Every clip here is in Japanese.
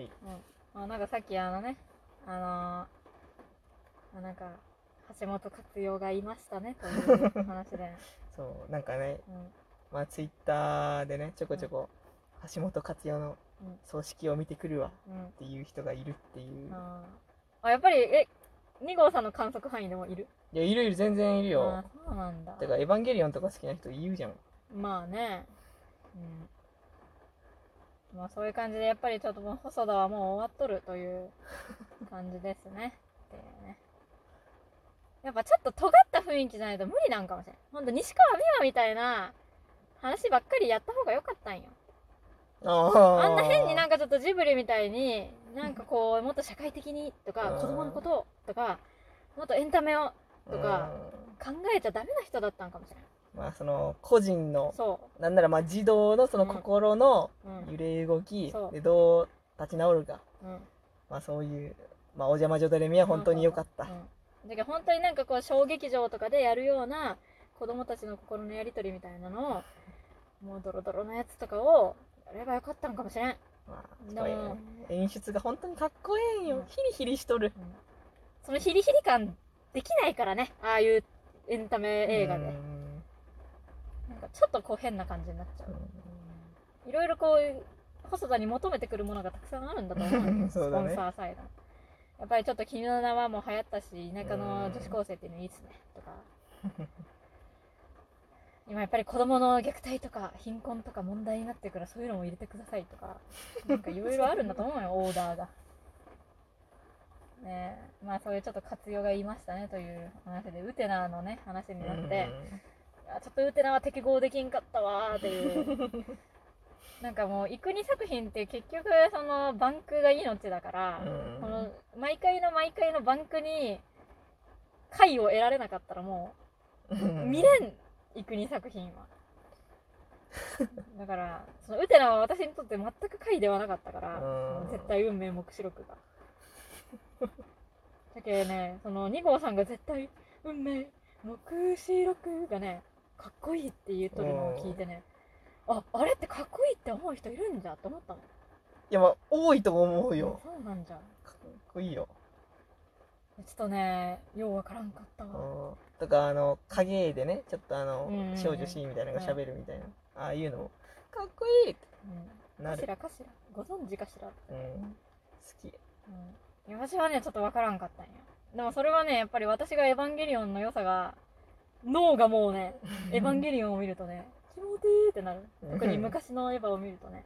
はい。うん、あなんかさっきあのねあのーあなんか橋本勝代がいましたねという話で、そうなんかねうん。まあツイッターでねちょこちょこ橋本勝代のうん。葬式を見てくるわっうん。ていう人がいるっていう。あー。あやっぱりえ2号さんの観測範囲でもいる？いやいるいる全然いるよ。そうなんだ。だからエヴァンゲリオンとか好きな人いるじゃん。まあね。うんまあそういう感じでやっぱりちょっともう細田はもう終わっとるという 感じですね。っていうね。やっぱちょっと尖った雰囲気じゃないと無理なんかもしれないほんと西川美和みたいな話ばっかりやった方が良かったんよ。ああんな変になんかかちょっとジブリみたいになんかこうもっと社会的にとかうん。子供のことをとかもっとエンタメをとか考えちゃダメな人だったんかもしれないまあその個人のそなんならまあ児童のその心のううん。揺れ動きそう。でどう立ち直るか。うん。まあそういうまあお邪魔女ドレミは本当に良かった。うん、だけど本当になんかこう小劇場とかでやるような子供たちの心のやり取りみたいなのをもうドロドロのやつとかをやればよかったのかもしれん、まあでも演出が本当にかっこええんうん。よヒリヒリしとる。うん。そのヒリヒリ感できないからね。ああいうエンタメ映画でちょっとこう変な感じになっちゃう。いろいろこう細田に求めてくるものがたくさんあるんだと思う。よ そうだね。スポンサーサイド。やっぱりちょっと君の名はも流行ったし田舎の女子高生っていうのいいっすねとか。今やっぱり子供の虐待とか貧困とか問題になってるからそういうのも入れてくださいとか。なんかいろいろあるんだと思うよ オーダーが。ねえ。まあそういうちょっと活用が言いましたねという話でウテナのね話になって、ちょっとウテナは適合できんかったわーっていう。なんかもう幾国作品って結局そのバンクが命だから、うん。この毎回の毎回のバンクに回を得られなかったらもう見れん幾国作品は。だからそのウテナは私にとって全く回ではなかったから、うん。もう絶対運命目視録が。だけどねその2号さんが絶対運命目視録がねかっこいいって言っとるのを聞いてね。ああれってかっこいいって思う人いるんじゃって思ったの。いやまあ多いと思うよ。そうなんじゃ。かっこいいよ。ちょっとねようわからんかったわ。うん。とかあの影でねちょっとあのうんうんうん。少女シーンみたいなのが喋るみたいな。ああいうのも。かっこいいってうん。なる。かしらかしら。ご存知かしら。うん。好き。うん、私はねちょっとわからんかったんや。でもそれはねやっぱり私がエヴァンゲリオンの良さが脳がもうねエヴァンゲリオンを見るとね気持ちいいってなる。特に昔のエヴァを見るとね。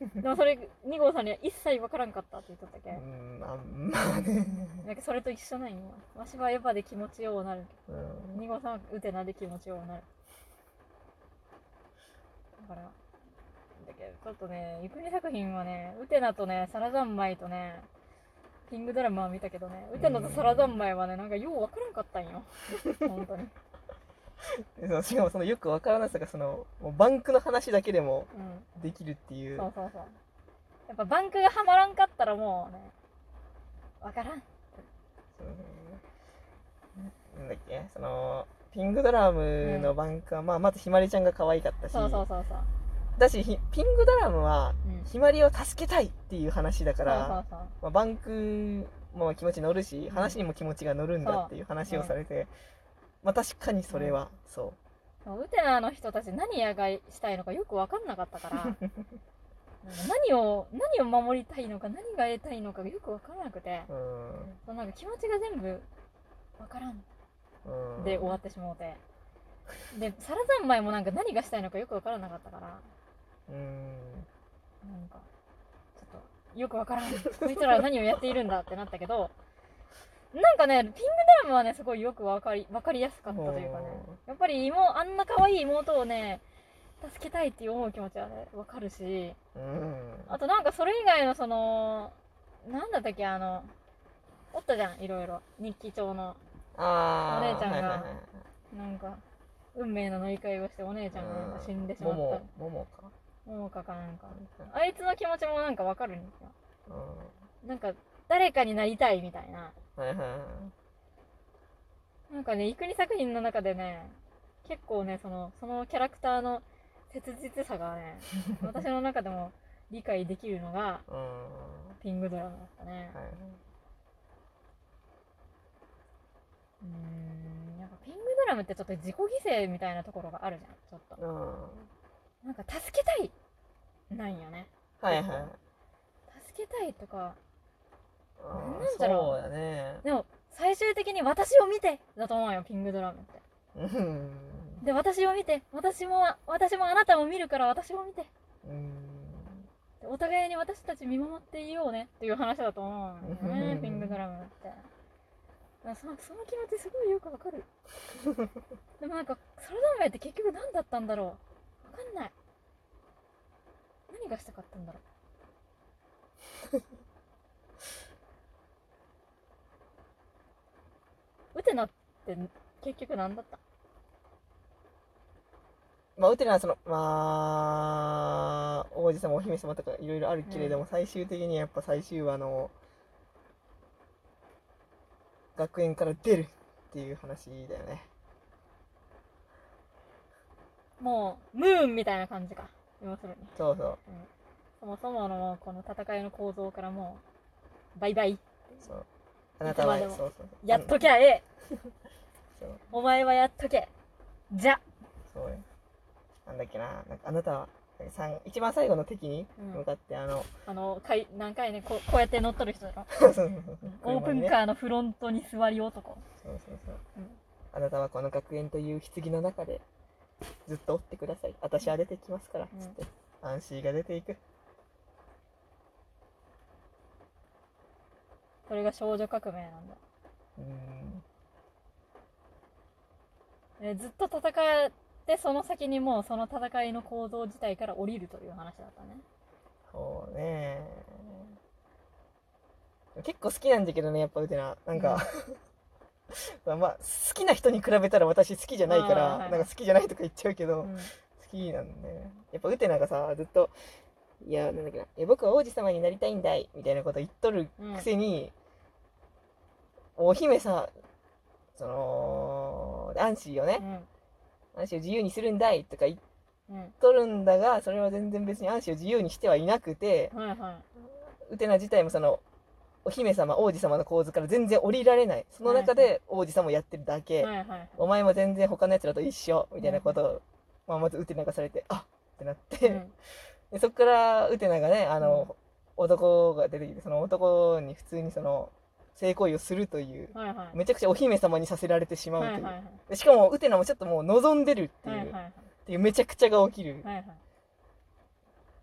でもそれ2号さんには一切わからんかったって言っとったけ、うんまあまあね。なんかそれと一緒なんよわしはエヴァで気持ちようなる。うん。2号さんはウテナで気持ちようなる。だからだけどちょっとねゆくり作品はねウテナとねサラザンマイとねキングドラムは見たけどねウテナとサラザンマイはねなんかようわからんかったんよ。本当に。でそのしかもそのよくわからなさがそのもうバンクの話だけでもうん。できるっていう。そうそうそう。やっぱバンクがはまらんかったらもうねわからん。うんなんだっけ？そのピングドラムのバンクは、まあ、まずひまりちゃんが可愛かったし。そうそうそうそう。だしひピングドラムはうん。ひまりを助けたいっていう話だかそうら、そうそう。まあ、バンクも気持ち乗るし話にも気持ちが乗るんだっていう話をされて、まあ確かにそれは、そそう。ウテナの人たち何やがしたいのかよく分かんなかったから。何を何を守りたいのか何が得たいのかがよく分からなくて。そうなんか気持ちが全部分からん。うん。で終わってしもうて。でサラザンマイもなんか何がしたいのかよく分からなかったから。うん。なんかちょっとよく分からん。こいつらは何をやっているんだってなったけどなんかねピングドラムはねすごいよく分かり分かりやすかったというかね。やっぱり妹あんな可愛い妹をね助けたいっていう思う気持ちはね分かるし。うん。あとなんかそれ以外のそのなんだったっけあのおったじゃんいろいろ。日記帳の。お姉ちゃんが。はいはいはいなんか運命の乗り換えをしてお姉ちゃんがなんか死んでしまった。ももももか。桃かかなんか。あいつの気持ちもなんか分かるんですよ。うん。なんか誰かになりたいみたいなはいはいはいなんかね、イクニ作品の中でね、結構ね、その、そのキャラクターの切実さがね、私の中でも理解できるのが、うんピングドラムだったね、はい。うーんやっぱピングドラムってちょっと自己犠牲みたいなところがあるじゃんちょっとうん。なんか助けたいなんよねはいはい。助けたいとかあなんーだろう。そうだね。でも最終的に私を見てだと思うよピングドラムって。うん。で私を見て私も私もあなたを見るから私を見て。うん。でお互いに私たち見守っていようねっていう話だと思うよねピングドラムって。だからそその気持ちすごいよくわかる。でもなんかサラダンメって結局何だったんだろう。わかんない。何がしたかったんだろう ウテナって結局何だった？まあ、ウテナはその、まあ、王子様、お姫様とかいろいろあるけれども、最終的にはやっぱ最終話の、学園から出るっていう話だよね。もうムーンみたいな感じか要するにそうそう。そもそものこの戦いの構造からもうバイバイそう。あなたは、そうそう。やっときゃええ。お前はやっとけじゃそうよ。なんだっけな、なんかあなたは、三一番最後の敵にうん向かって、あの、あのかい何回ねこうこうやって乗っとる人だろそうそうそう オープンカー。ーのフロントに座り男そうそうそう。うんあなたはこの学園という棺の中でずっとおってください。私は出てきますから、うんつって。安心が出ていく。それが少女革命なんだうん。えずっと戦ってその先にもうその戦いの構造自体から降りるという話だったねそうね。結構好きなんだけどね、やっぱウテナ。なんか、まあ、好きな人に比べたら私好きじゃないから、はいなんか好きじゃないとか言っちゃうけど、うん好きなんだよね。やっぱウテナがさ、ずっと、いや、なんだっけな、いや僕は王子様になりたいんだい、みたいなこと言っとるくせに、お姫さ、その、アンシーをね、アンシーを自由にするんだいとか言っうん。うんとるんだが、それは全然別にアンシーを自由にしてはいなくて、はいはい。ウテナ自体もその、お姫様、王子様の構図から全然降りられない。その中で王子様をやってるだけ。はいはい。お前も全然他の奴らと一緒、みたいなことを、まあ、まずウテナがされて、あっってなって、うんでそっからウテナがね、あの、男が出てきて、その男に普通にその、性行為をするという、はいはい。めちゃくちゃお姫様にさせられてしまうと。はいいう。はいはいでしかも、ウテナもちょっともう望んでるっていう、はいはいっていうめちゃくちゃが起きる。はいはい。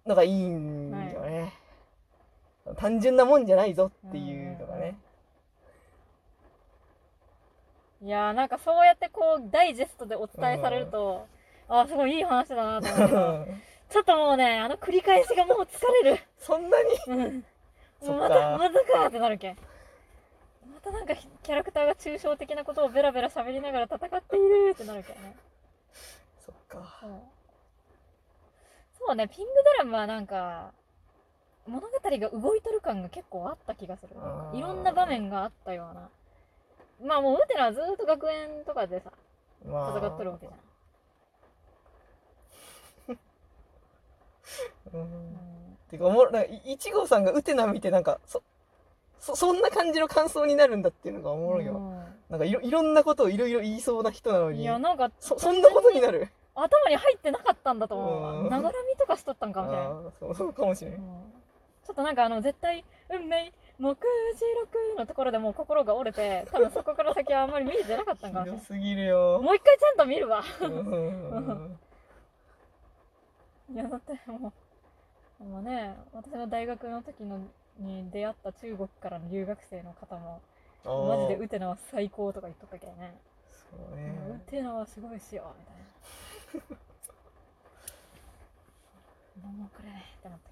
のがいいんよね。単純なもんじゃないぞっていうのがね。いやーなんかそうやってこうダイジェストでお伝えされると、あーすごいいい話だなと思うけど ちょっともうねあの繰り返しがもう疲れる。そんなに？うん。うまたか。またかってなるけん。またなんかキャラクターが抽象的なことをベラベラ喋りながら戦っているってなるけんね。そっか。そうそうねピングドラムはなんか物語が動いとる感が結構あった気がする。いろんな場面があったような。まあもうウテナはずーっと学園とかでさま戦ってるわけじゃん、うん。うんてかおもろなんかい一号さんがウテナ見てなんかそそそんな感じの感想になるんだっていうのがおもろいよ、なんかいろいろんなことをいろいろ言いそうな人なのうんに。いやなんかそそんなことになる？頭に入ってなかったんだと思う。ながらみとかしとったんかもしれな。い、あーそうそうかもしれん。うん。ちょっとなんかあの絶対運命目次録のところでもう心が折れて多分そこから先はあんまり見えてなかったんかもしれないすぎるよ。もう一回ちゃんと見るわ。うんいやだってもうもうね私の大学の時のに出会った中国からの留学生の方もマジでウテナは最高とか言っとったけどね。そうね。ウテナはすごいっすよみたいな。もうくれってなった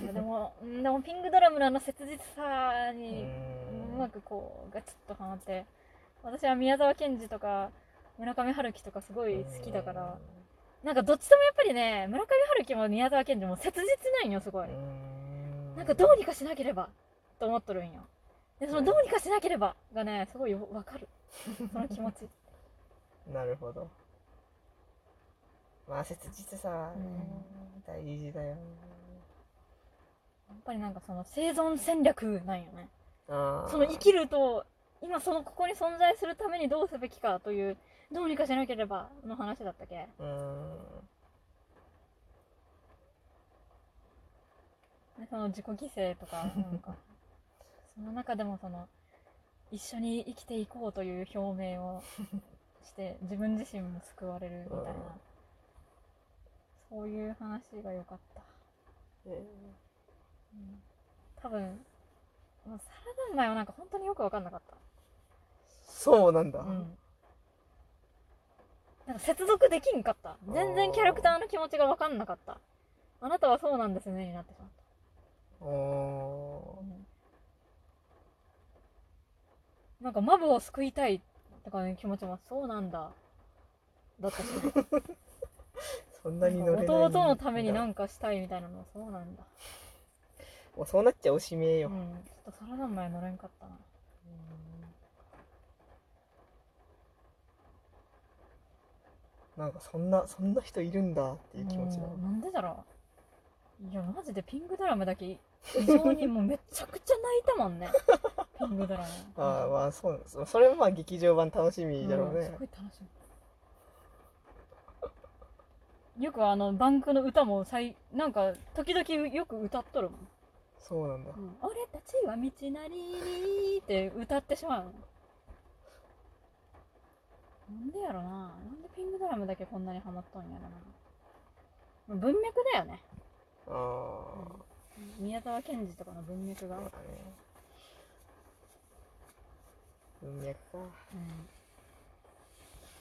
けど。でもうんでもピングドラムのあの切実さにうまくこうガチッとはまって。私は宮沢賢治とか村上春樹とかすごい好きだからなんかどっちともやっぱりね村上春樹も宮沢賢治も切実なんよすごい。なんかどうにかしなければと思っとるんよ。でそのどうにかしなければがねすごいわかる。その気持ち。なるほど。まあ切実さ、ねうん。大事だよね。ぱりなんかその生存戦略なんよね。その生きると今そのここに存在するためにどうすべきかというどうにかしなければの話だったっけ？うーん。でその自己犠牲とか なんか。その中でもその一緒に生きていこうという表明をして自分自身も救われるみたいな、うん。そういう話が良かった、えうん、多分もうサラダ前はなんか本当によく分かんなかった。ーそうなんだ、うんなんか接続できんかった。全然キャラクターの気持ちが分かんなかった。あなたはそうなんですねになってしまった。おなんかマブを救いたいとかいう気持ちもそうなんだ。だったし。ー そんなに乗れ弟のためにな。なんかしたいみたいなのもそうなんだ。もうそうなっちゃおしめえよ、う。ん。ちょっとサラダ前乗れんかったななんかそんなそんな人いるんだっていう気持ちだ。うんなんでだろう。いやマジでピンクドラムだけ異常にもうめちゃくちゃ泣いたもんね。ピンクドラム。ああまあそうなんです。それもまあ劇場版楽しみだろうね。うんす、ごい楽しみ。よくあのバンクの歌もさいなんか時々よく歌っとるもん。そうなんだ「俺たちは道なりに」って歌ってしまうのなんでやろな。なんでピンクドラムだけこんなにハマっとんやろな。文脈だよね。ああ、宮沢賢治とかの文脈が、ね。文脈か。うん